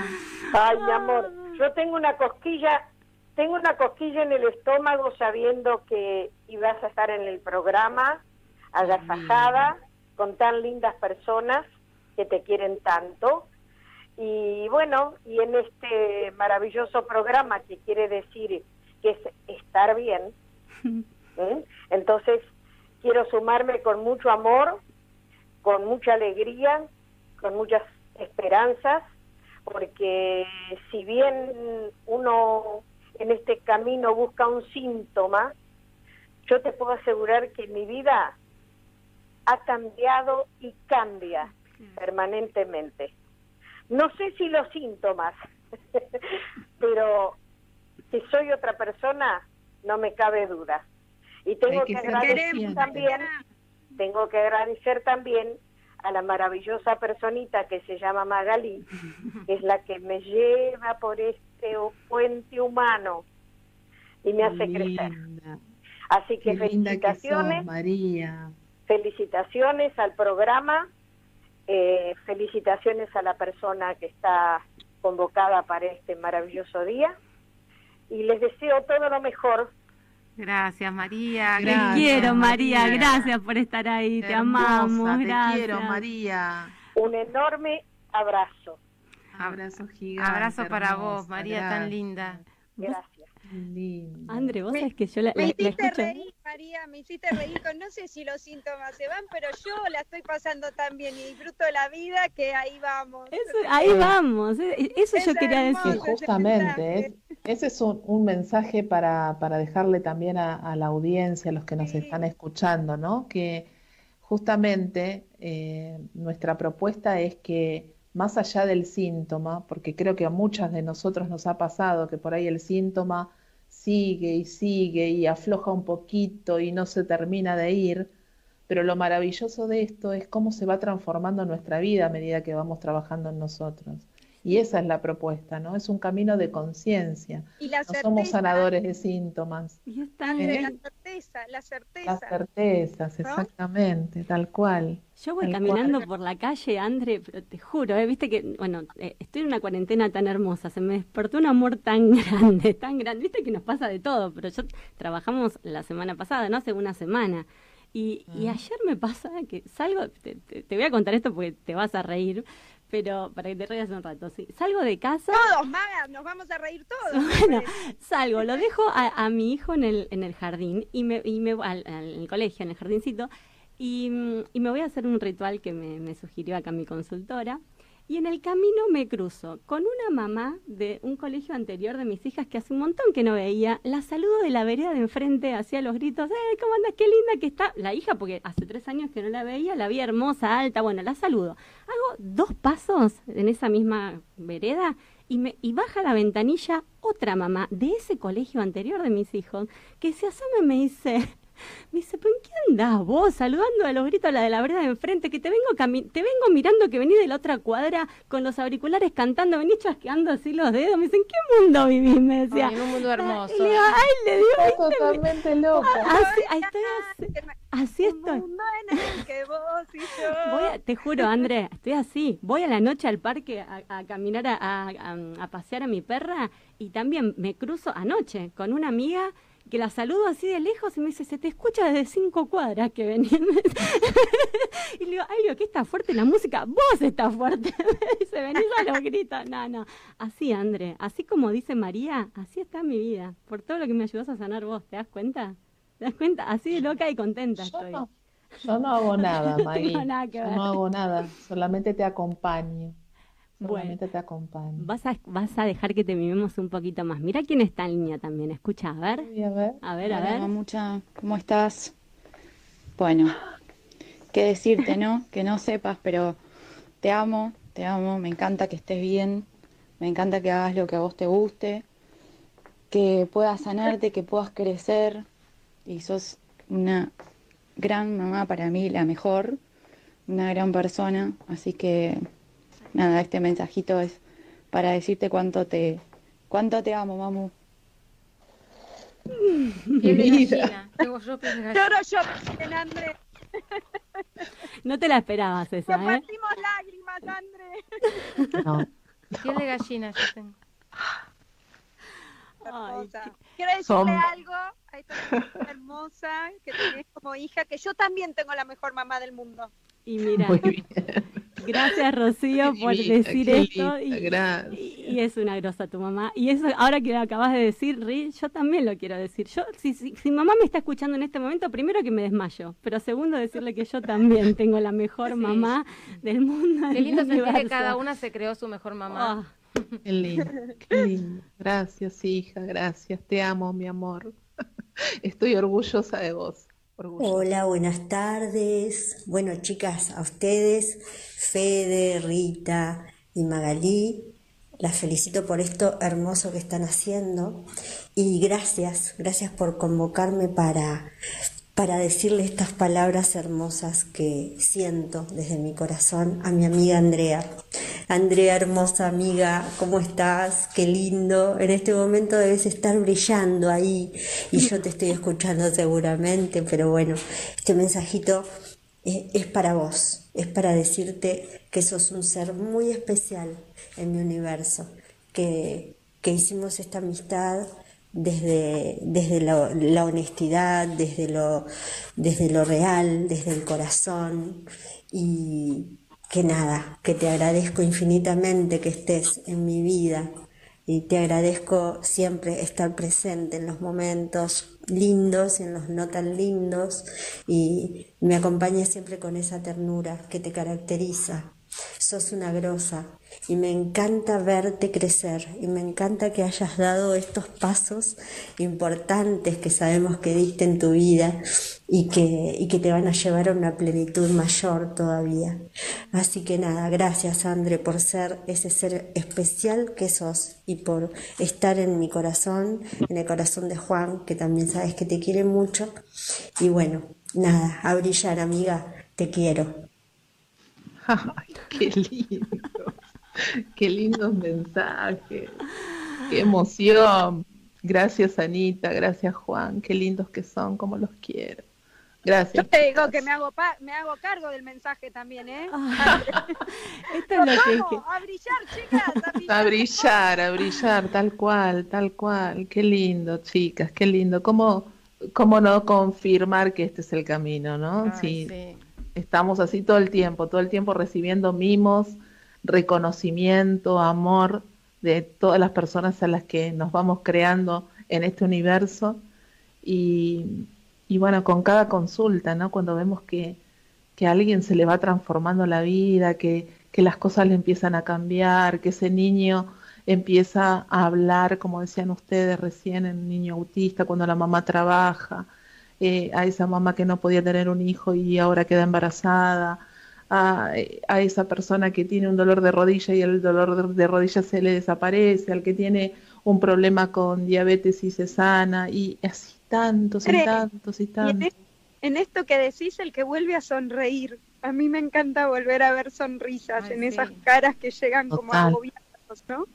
Ay, mi amor, yo tengo una cosquilla tengo una cosquilla en el estómago sabiendo que ibas a estar en el programa, agasajada, con tan lindas personas que te quieren tanto. Y bueno, y en este maravilloso programa que quiere decir que es estar bien, ¿eh? entonces quiero sumarme con mucho amor, con mucha alegría, con muchas esperanzas, porque si bien uno en este camino busca un síntoma, yo te puedo asegurar que mi vida ha cambiado y cambia permanentemente. No sé si los síntomas, pero que soy otra persona, no me cabe duda. Y tengo que, agradecer también, tengo que agradecer también a la maravillosa personita que se llama Magalí, que es la que me lleva por este puente humano y me hace crecer. Así que felicitaciones, María. Felicitaciones al programa, eh, felicitaciones a la persona que está convocada para este maravilloso día y les deseo todo lo mejor Gracias, María. Te quiero, María. Gracias por estar ahí. te amamos. Te quiero, María. Un enorme abrazo. Abrazo gigante. Abrazo para vos, María, tan linda. Gracias. André, vos sabés que yo la, la, me hiciste reír, María, me hiciste reír con, no sé si los síntomas se van, pero yo la estoy pasando tan bien y disfruto la vida que ahí vamos. ahí vamos, eh, eso yo quería decir. justamente, ese es un, mensaje para, dejarle también a, la audiencia, a los que nos están escuchando, ¿no? Que justamente eh, nuestra propuesta es que más allá del síntoma, porque creo que a muchas de nosotros nos ha pasado que por ahí el síntoma sigue y sigue y afloja un poquito y no se termina de ir, pero lo maravilloso de esto es cómo se va transformando nuestra vida a medida que vamos trabajando en nosotros. Y esa es la propuesta, ¿no? Es un camino de conciencia. No somos sanadores de síntomas. Y está ¿Eh? la certeza, la certeza. Las certezas, exactamente, tal cual. Yo voy caminando por la calle, André, pero te juro, ¿eh? viste que, bueno, eh, estoy en una cuarentena tan hermosa, se me despertó un amor tan grande, tan grande, viste que nos pasa de todo, pero yo trabajamos la semana pasada, no hace una semana. Y, y ah. ayer me pasa que salgo, te, te, voy a contar esto porque te vas a reír, pero para que te rías un rato, sí. Salgo de casa. Todos, Maga, nos vamos a reír todos. Bueno, salgo, lo dejo a, mi hijo en el, en el jardín y me, y me al, al colegio, en el jardincito, y, y, me voy a hacer un ritual que me, me sugirió acá mi consultora. Y en el camino me cruzo con una mamá de un colegio anterior de mis hijas que hace un montón que no veía. La saludo de la vereda de enfrente, hacía los gritos, ¡eh, cómo andas! ¡Qué linda que está! La hija, porque hace tres años que no la veía, la vi hermosa, alta, bueno, la saludo. Hago dos pasos en esa misma vereda y, me, y baja la ventanilla otra mamá de ese colegio anterior de mis hijos que se asoma y me dice, me dice, ¿pero en qué andás vos? Saludando a los gritos a la de la vereda de enfrente, que te vengo te vengo mirando que venís de la otra cuadra con los auriculares cantando, venís chasqueando así los dedos. Me dice, ¿en qué mundo vivís? Me decía. en un mundo hermoso. le ay, le digo, totalmente loca. Así, estoy así, así estoy. Voy a, te juro, André, estoy así. Voy a la noche al parque a, caminar, a, a, a pasear a mi perra y también me cruzo anoche con una amiga que la saludo así de lejos y me dice, se te escucha desde cinco cuadras que venís. y le digo, ay, Dios, que está fuerte la música, vos estás fuerte. me dice, venís a los gritos. No, no, así, André, así como dice María, así está mi vida, por todo lo que me ayudas a sanar vos, ¿te das cuenta? ¿Te das cuenta? Así de loca y contenta estoy. yo no hago nada, Maggie. no, no hago nada, solamente te acompaño bueno, te acompaño. Vas a, vas a dejar que te mimemos un poquito más. Mira quién está en línea también. Escucha, a ver. a ver. A ver, a ver. Mucha, ¿cómo estás? Bueno, qué decirte, ¿no? Que no sepas, pero te amo, te amo. Me encanta que estés bien. Me encanta que hagas lo que a vos te guste. Que puedas sanarte, que puedas crecer. Y sos una gran mamá para mí, la mejor. Una gran persona. Así que nada, este mensajito es para decirte cuánto te, cuánto te amo, mamu. Tengo yo Lloro yo, André. No te la esperabas esa, ¿eh? Compartimos lágrimas, André. No. Piel de gallina yo tengo. Quiero decirle algo a esta hermosa que tenés como hija, que yo también tengo la mejor mamá del mundo. Y mira, gracias Rocío por decir esto. y, es una grosa tu mamá. Y eso, ahora que lo acabas de decir, Ri, yo también lo quiero decir. Yo, si, si, si, mamá me está escuchando en este momento, primero que me desmayo, pero segundo decirle que yo también tengo la mejor mamá del mundo. Qué lindo sentir que cada una se creó su mejor mamá. Ah. Qué lindo, qué lindo. Gracias, hija, gracias. Te amo, mi amor. Estoy orgullosa de vos. Hola, buenas tardes. Bueno, chicas, a ustedes, Fede, Rita y Magalí, las felicito por esto hermoso que están haciendo y gracias, gracias por convocarme para para decirle estas palabras hermosas que siento desde mi corazón a mi amiga Andrea. Andrea, hermosa amiga, ¿cómo estás? Qué lindo. En este momento debes estar brillando ahí y yo te estoy escuchando seguramente, pero bueno, este mensajito eh, es para vos, es para decirte que sos un ser muy especial en mi universo, que, que hicimos esta amistad desde, desde la honestidad, desde lo, desde lo real, desde el corazón. Y que nada, que te agradezco infinitamente que estés en mi vida, y te agradezco siempre estar presente en los momentos lindos en los no tan lindos. Y me acompañes siempre con esa ternura que te caracteriza. Sos una grosa y me encanta verte crecer y me encanta que hayas dado estos pasos importantes que sabemos que diste en tu vida y que, y que te van a llevar a una plenitud mayor todavía. Así que nada, gracias André por ser ese ser especial que sos y por estar en mi corazón, en el corazón de Juan, que también sabes que te quiere mucho. Y bueno, nada, a brillar amiga, te quiero. Ay, qué lindo. Qué lindos mensajes. Qué emoción. Gracias, Anita. Gracias, Juan. Qué lindos que son, como los quiero. Gracias. Yo te digo que me hago, me hago cargo del mensaje también, ¿eh? Ah, esto es lo que, A brillar, chicas. A brillar, a brillar, tal cual, tal cual. Qué lindo, chicas, qué lindo. ¿Cómo, cómo no confirmar que este es el camino, no? sí. Estamos así todo el tiempo, todo el tiempo recibiendo mimos, reconocimiento, amor de todas las personas a las que nos vamos creando en este universo. Y, bueno, con cada consulta, ¿no? Cuando vemos que, que a alguien se le va transformando la vida, que, que las cosas le empiezan a cambiar, que ese niño empieza a hablar, como decían ustedes recién, en niño autista, cuando la mamá trabaja, eh, a esa mamá que no podía tener un hijo y ahora queda embarazada, a, esa persona que tiene un dolor de rodilla y el dolor de, rodilla se le desaparece, al que tiene un problema con diabetes y se sana, y así tantos y tantos y tantos. En, esto que decís, el que vuelve a sonreír, a mí me encanta volver a ver sonrisas en esas caras que llegan como agobiadas, ¿no?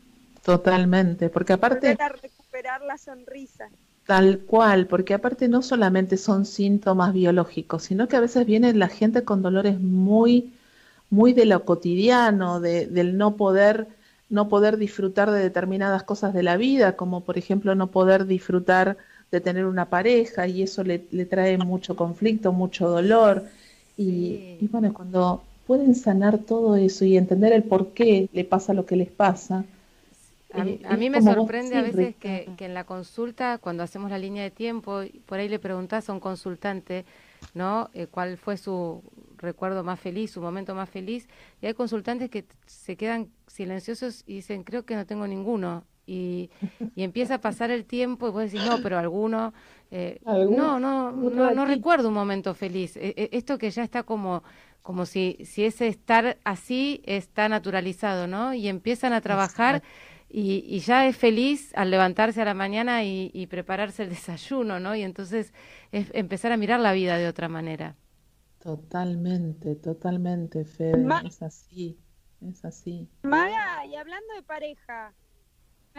Totalmente, porque aparte... Volver a recuperar la sonrisa. Tal cual, porque aparte no solamente son síntomas biológicos, sino que a veces viene la gente con dolores muy, muy de lo cotidiano, de, del no poder, no poder disfrutar de determinadas cosas de la vida, como por ejemplo no poder disfrutar de tener una pareja y eso le, le trae mucho conflicto, mucho dolor. Y, y, bueno, cuando pueden sanar todo eso y entender el por qué le pasa lo que les pasa, a, mí me sorprende a veces que, en la consulta, cuando hacemos la línea de tiempo, por ahí le preguntas a un consultante, ¿no? Eh, ¿Cuál fue su recuerdo más feliz, su momento más feliz? Y hay consultantes que se quedan silenciosos y dicen, creo que no tengo ninguno. Y, y empieza a pasar el tiempo y vos decís, no, pero alguno, eh, no, no, no, no, recuerdo un momento feliz. E, e, esto que ya está como como si, si ese estar así está naturalizado, ¿no? Y empiezan a trabajar y, ya es feliz al levantarse a la mañana y, prepararse el desayuno, ¿no? Y entonces es empezar a mirar la vida de otra manera. Totalmente, totalmente, Fede, es así, es así. Maga, y hablando de pareja,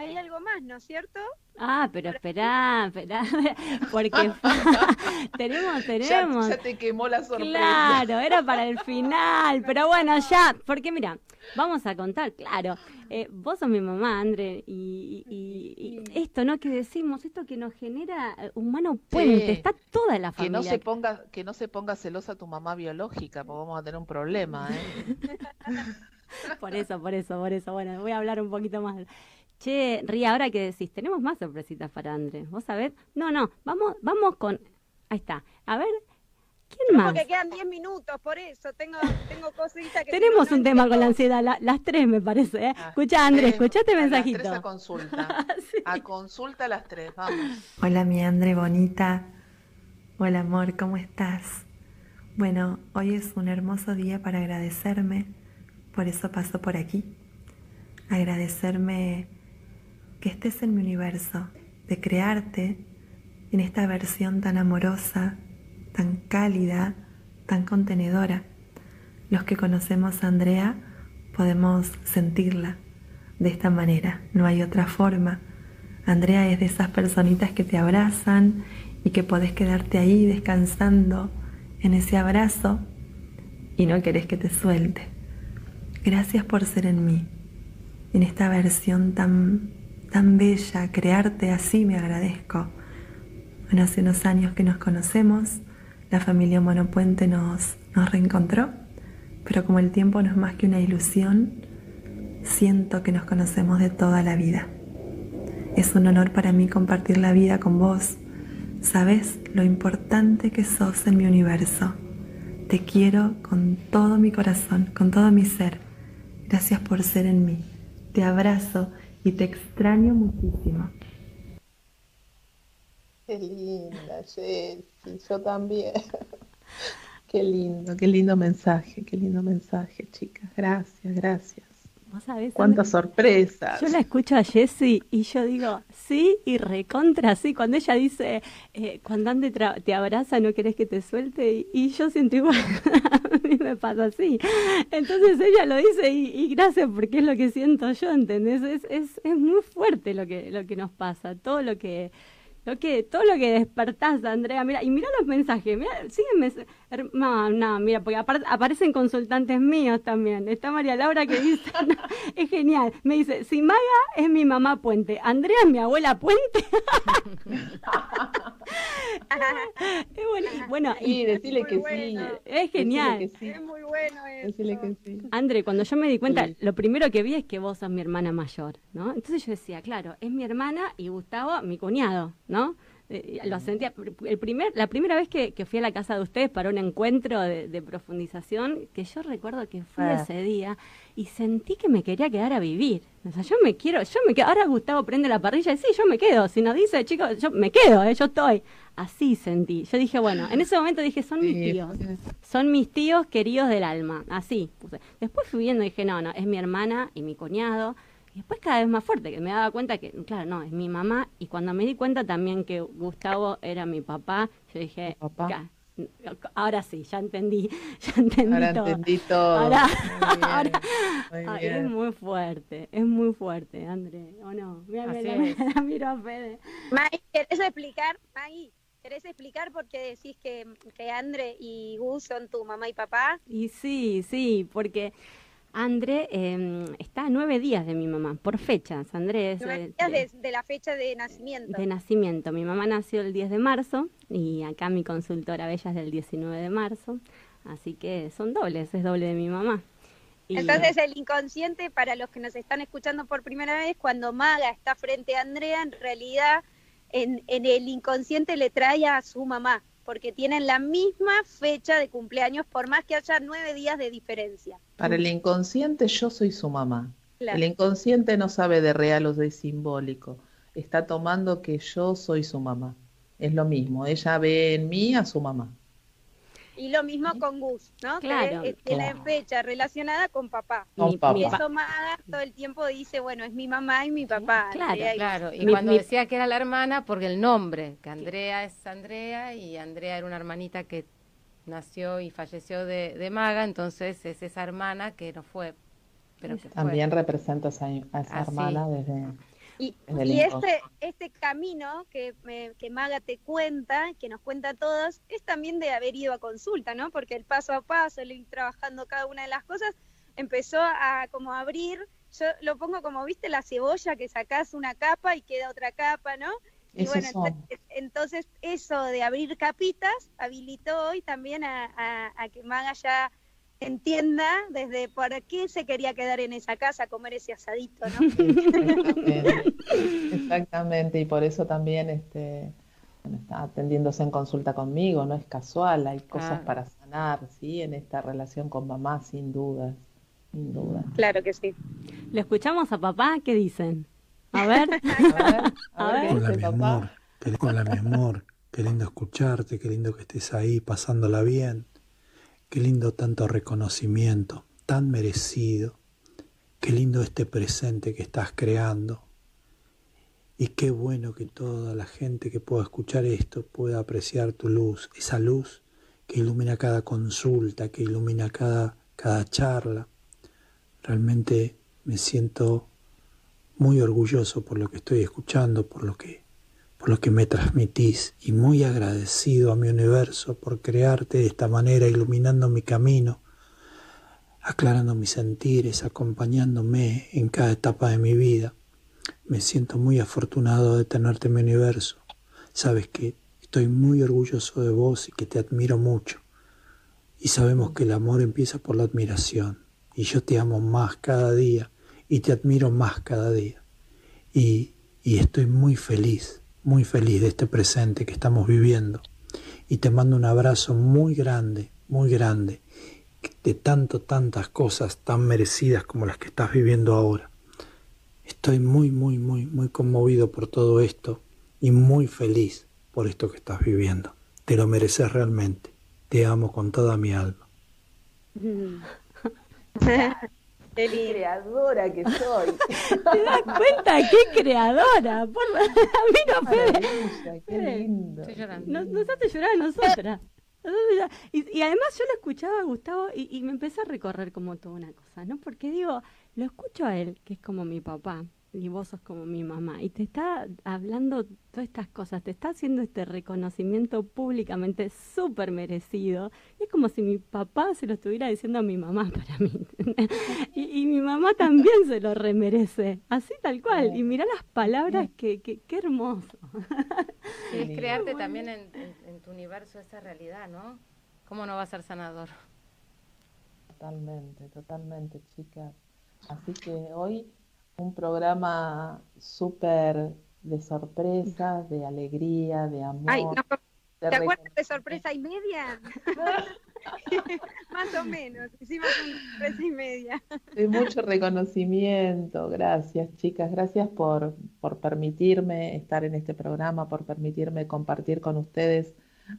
hay algo más, ¿no es cierto? Ah, pero espera, espera, porque tenemos, tenemos. Ya, te quemó la sorpresa. Claro, era para el final, pero bueno, ya, porque mira, vamos a contar, claro, eh, vos sos mi mamá, André, y, esto, ¿no? Que decimos, esto que nos genera humano puente, está toda la familia. Que no se ponga, que no se ponga celosa tu mamá biológica, porque vamos a tener un problema, ¿eh? por eso, por eso, por eso, bueno, voy a hablar un poquito más. Che, Ría, ahora que decís, tenemos más sorpresitas para Andrés. ¿Vos sabés? No, no, vamos, vamos con. Ahí está. A ver, ¿quién más? Porque quedan 10 minutos, por eso tengo, tengo cositas que. Tenemos un tema con la ansiedad, las tres me parece. ¿eh? Ah, escucha, Andrés, escucha este mensajito. Las tres a consulta. A consulta las tres, vamos. Hola, mi André bonita. Hola, amor, ¿cómo estás? Bueno, hoy es un hermoso día para agradecerme, por eso paso por aquí. Agradecerme que estés en mi universo, de crearte en esta versión tan amorosa, tan cálida, tan contenedora. Los que conocemos a Andrea podemos sentirla de esta manera, no hay otra forma. Andrea es de esas personitas que te abrazan y que podés quedarte ahí descansando en ese abrazo y no querés que te suelte. Gracias por ser en mí, en esta versión tan tan bella, crearte así me agradezco. Bueno, hace unos años que nos conocemos, la familia Monopuente nos, nos reencontró, pero como el tiempo no es más que una ilusión, siento que nos conocemos de toda la vida. Es un honor para mí compartir la vida con vos. Sabes lo importante que sos en mi universo. Te quiero con todo mi corazón, con todo mi ser. Gracias por ser en mí. Te abrazo y te extraño muchísimo. Qué linda, Jessy, yo también. Qué lindo, qué lindo mensaje, qué lindo mensaje, chicas. Gracias, gracias. ¿Vos sabés, Cuántas sorpresas. Yo la escucho a Jessie y yo digo, sí, y recontra, sí. Cuando ella dice, eh, cuando Ande te abraza, no querés que te suelte, y, yo siento igual, a mí me pasa así. Entonces ella lo dice y, gracias porque es lo que siento yo, ¿entendés? Es, es, es muy fuerte lo que, lo que nos pasa, todo lo que lo que, todo lo que despertás, Andrea, mira, y mira los mensajes, mira, sígueme, no, no, mira, porque aparecen consultantes míos también. Está María Laura que dice, es genial, me dice, si Maga es mi mamá Puente, Andrea es mi abuela Puente. bueno, bueno, y decirle que sí. Es genial. Es muy bueno eso. Decirle que sí. Andre, cuando yo me di cuenta, lo primero que vi es que vos sos mi hermana mayor, ¿no? Entonces yo decía, claro, es mi hermana y Gustavo mi cuñado, ¿no? Eh, lo sentía, el primer, la primera vez que, fui a la casa de ustedes para un encuentro de, profundización, que yo recuerdo que fue ah. ese día y sentí que me quería quedar a vivir. O sea, yo me quiero, yo me quedo, ahora Gustavo prende la parrilla y sí, yo me quedo. Si nos dice, chicos, yo me quedo, eh, yo estoy. Así sentí. Yo dije, bueno, en ese momento dije, son mis tíos. Son mis tíos queridos del alma. Así Después fui viendo y dije, no, no, es mi hermana y mi cuñado y después cada vez más fuerte, que me daba cuenta que, claro, no, es mi mamá. Y cuando me di cuenta también que Gustavo era mi papá, yo dije, ¿Papá? ahora sí, ya entendí, ya entendí ahora todo. Entendí todo. Ahora, es muy fuerte, es muy fuerte, André, ¿o no? Mira, mira, mira, a Fede. Maggie, ¿querés explicar, Maggie? ¿Querés explicar por qué decís que, que André y Gus son tu mamá y papá? Y sí, sí, porque André eh, está a nueve días de mi mamá, por fechas. Andrés. Nueve días de, la fecha de nacimiento. De nacimiento. Mi mamá nació el 10 de marzo y acá mi consultora Bella es del 19 de marzo. Así que son dobles, es doble de mi mamá. Entonces el inconsciente, para los que nos están escuchando por primera vez, cuando Maga está frente a Andrea, en realidad en, en el inconsciente le trae a su mamá porque tienen la misma fecha de cumpleaños, por más que haya nueve días de diferencia. Para el inconsciente yo soy su mamá. El inconsciente no sabe de real o de simbólico. Está tomando que yo soy su mamá. Es lo mismo. Ella ve en mí a su mamá. Y lo mismo con Gus, ¿no? Claro. Que tiene fecha relacionada con papá. Con papá. Y eso Maga todo el tiempo dice, bueno, es mi mamá y mi papá. Claro, claro. Y cuando decía que era la hermana, porque el nombre, que Andrea es Andrea y Andrea era una hermanita que nació y falleció de, Maga, entonces es esa hermana que no fue. Pero que También representa a esa, a esa hermana desde y, este, este camino que, que Maga te cuenta, que nos cuenta a todos, es también de haber ido a consulta, ¿no? Porque el paso a paso, el ir trabajando cada una de las cosas, empezó a como abrir, yo lo pongo como, viste, la cebolla que sacás una capa y queda otra capa, ¿no? Y bueno, entonces, eso de abrir capitas habilitó hoy también a, a que Maga ya entienda desde por qué se quería quedar en esa casa a comer ese asadito, ¿no? Exactamente, y por eso también este, está atendiéndose en consulta conmigo, no es casual, hay cosas para sanar, ¿sí? En esta relación con mamá, sin duda, sin duda. Claro que sí. ¿Le escuchamos a papá? ¿Qué dicen? A ver. a ver, Hola, mi amor. Hola, mi amor. Qué lindo escucharte, qué lindo que estés ahí pasándola bien. Qué lindo tanto reconocimiento, tan merecido. Qué lindo este presente que estás creando. Y qué bueno que toda la gente que pueda escuchar esto pueda apreciar tu luz, esa luz que ilumina cada consulta, que ilumina cada, cada charla. Realmente me siento muy orgulloso por lo que estoy escuchando, por lo que por lo que me transmitís y muy agradecido a mi universo por crearte de esta manera, iluminando mi camino, aclarando mis sentires, acompañándome en cada etapa de mi vida. Me siento muy afortunado de tenerte en mi universo. Sabes que estoy muy orgulloso de vos y que te admiro mucho. Y sabemos que el amor empieza por la admiración. Y yo te amo más cada día y te admiro más cada día. Y y estoy muy feliz, muy feliz de este presente que estamos viviendo. Y te mando un abrazo muy grande, muy grande, de tanto, tantas cosas tan merecidas como las que estás viviendo ahora. Estoy muy, muy, muy, muy conmovido por todo esto y muy feliz por esto que estás viviendo. Te lo mereces realmente. Te amo con toda mi alma. Qué creadora que soy. ¿Te das cuenta? ¡Qué creadora! Por... A mí no puede. Qué lindo. Estoy llorando. Nos, hace llorar a nosotras. Y, y, además yo lo escuchaba a Gustavo y, y me empecé a recorrer como toda una cosa, ¿no? Porque digo, lo escucho a él, que es como mi papá, y vos sos como mi mamá, y te está hablando todas estas cosas, te está haciendo este reconocimiento públicamente súper merecido, y es como si mi papá se lo estuviera diciendo a mi mamá para mí, y, mi mamá también se lo remerece, así tal cual, y mira las palabras, que, que, qué hermoso. es crearte también en, en tu universo esa realidad, ¿no? ¿Cómo no va a ser sanador? Totalmente, totalmente, chicas. Así que hoy un programa súper de sorpresa, de alegría, de amor. Ay, ¿Te acuerdas de sorpresa y media? Más o menos, hicimos una sorpresa y media. De mucho reconocimiento, gracias chicas, gracias por, por permitirme estar en este programa, por permitirme compartir con ustedes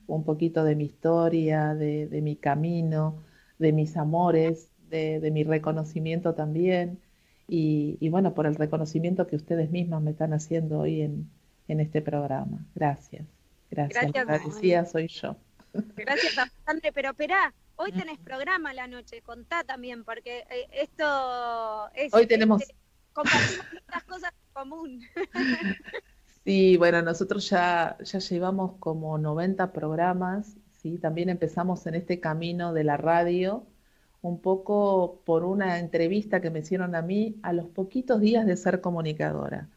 un poquito de mi historia, de, de mi camino, de mis amores, de, de mi reconocimiento también y, bueno, por el reconocimiento que ustedes mismas me están haciendo hoy en, este programa. Gracias. Gracias. Gracias agradecida soy yo. Gracias, André. Pero espera, hoy tenés programa la noche, contá también, porque eh, esto es... Hoy tenemos... Este, compartimos estas cosas en común. Sí, bueno, nosotros ya, ya llevamos como 90 programas, ¿sí? También empezamos en este camino de la radio un poco por una entrevista que me hicieron a mí a los poquitos días de ser comunicadora.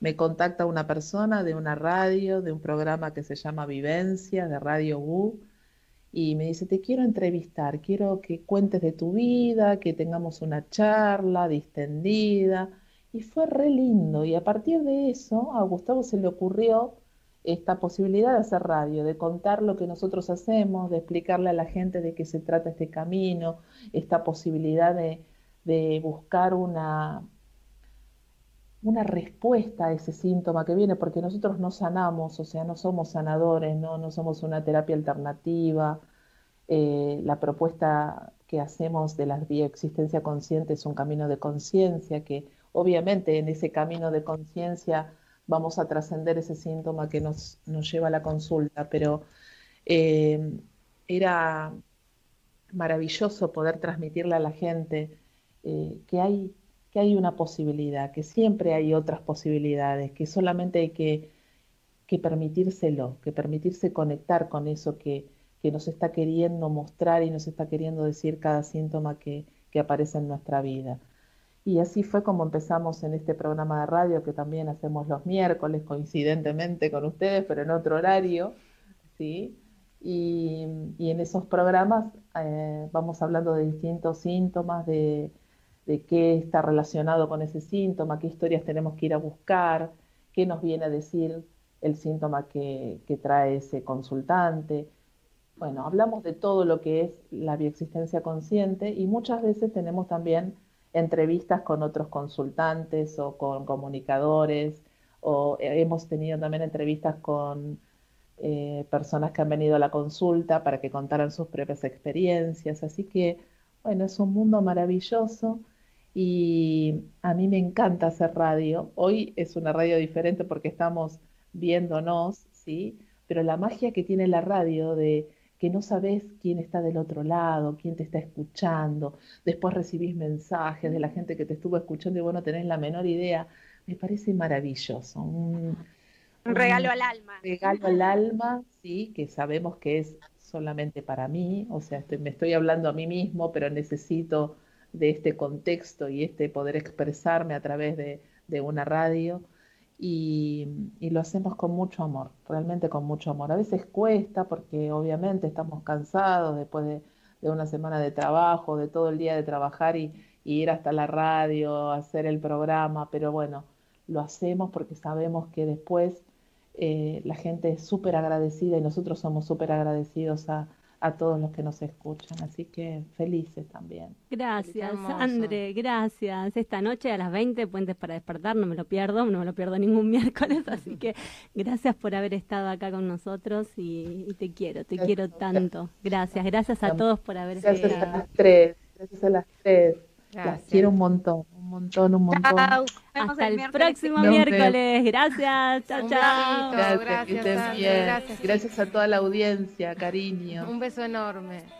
Me contacta una persona de una radio, de un programa que se llama Vivencia, de Radio U, y me dice, te quiero entrevistar, quiero que cuentes de tu vida, que tengamos una charla distendida. Y fue re lindo. Y a partir de eso, a Gustavo se le ocurrió esta posibilidad de hacer radio, de contar lo que nosotros hacemos, de explicarle a la gente de qué se trata este camino, esta posibilidad de, buscar una, una respuesta a ese síntoma que viene, porque nosotros no sanamos, o sea, no somos sanadores, no, no somos una terapia alternativa. Eh, la propuesta que hacemos de la bioexistencia consciente es un camino de conciencia, que obviamente en ese camino de conciencia vamos a trascender ese síntoma que nos, nos, lleva a la consulta, pero eh, era maravilloso poder transmitirle a la gente eh, que, hay, que hay una posibilidad, que siempre hay otras posibilidades, que solamente hay que, que permitírselo, que permitirse conectar con eso que, que, nos está queriendo mostrar y nos está queriendo decir cada síntoma que, que aparece en nuestra vida. Y así fue como empezamos en este programa de radio que también hacemos los miércoles, coincidentemente con ustedes, pero en otro horario, ¿sí? Y, en esos programas eh, vamos hablando de distintos síntomas, de, qué está relacionado con ese síntoma, qué historias tenemos que ir a buscar, qué nos viene a decir el síntoma que, que trae ese consultante. Bueno, hablamos de todo lo que es la bioexistencia consciente y muchas veces tenemos también entrevistas con otros consultantes o con comunicadores, o hemos tenido también entrevistas con eh, personas que han venido a la consulta para que contaran sus propias experiencias. Así que, bueno, es un mundo maravilloso y a mí me encanta hacer radio. Hoy es una radio diferente porque estamos viéndonos, ¿sí? Pero la magia que tiene la radio de que no sabes quién está del otro lado, quién te está escuchando, después recibís mensajes de la gente que te estuvo escuchando y vos no tenés la menor idea, me parece maravilloso. Un, regalo al alma. Regalo al alma, sí, que sabemos que es solamente para mí, o sea, me estoy hablando a mí mismo, pero necesito de este contexto y este poder expresarme a través de, de una radio y, lo hacemos con mucho amor, realmente con mucho amor. A veces cuesta porque obviamente estamos cansados después de, una semana de trabajo, de todo el día de trabajar y, ir hasta la radio, hacer el programa, pero bueno, lo hacemos porque sabemos que después eh, la gente es súper agradecida y nosotros somos súper agradecidos a, a todos los que nos escuchan. Así que felices también. Gracias, Andre, gracias. Esta noche a las 20, Puentes para despertar, no me lo pierdo, no me lo pierdo ningún miércoles, así que gracias por haber estado acá con nosotros y, te quiero, te quiero tanto. Gracias, gracias a todos por haber estado. Gracias a las tres, gracias a las tres. Las quiero un montón, montón, un montón. Hasta el, próximo miércoles. Gracias. Chao, chao. Gracias, gracias, gracias. Gracias a toda la audiencia, cariño. Un beso enorme.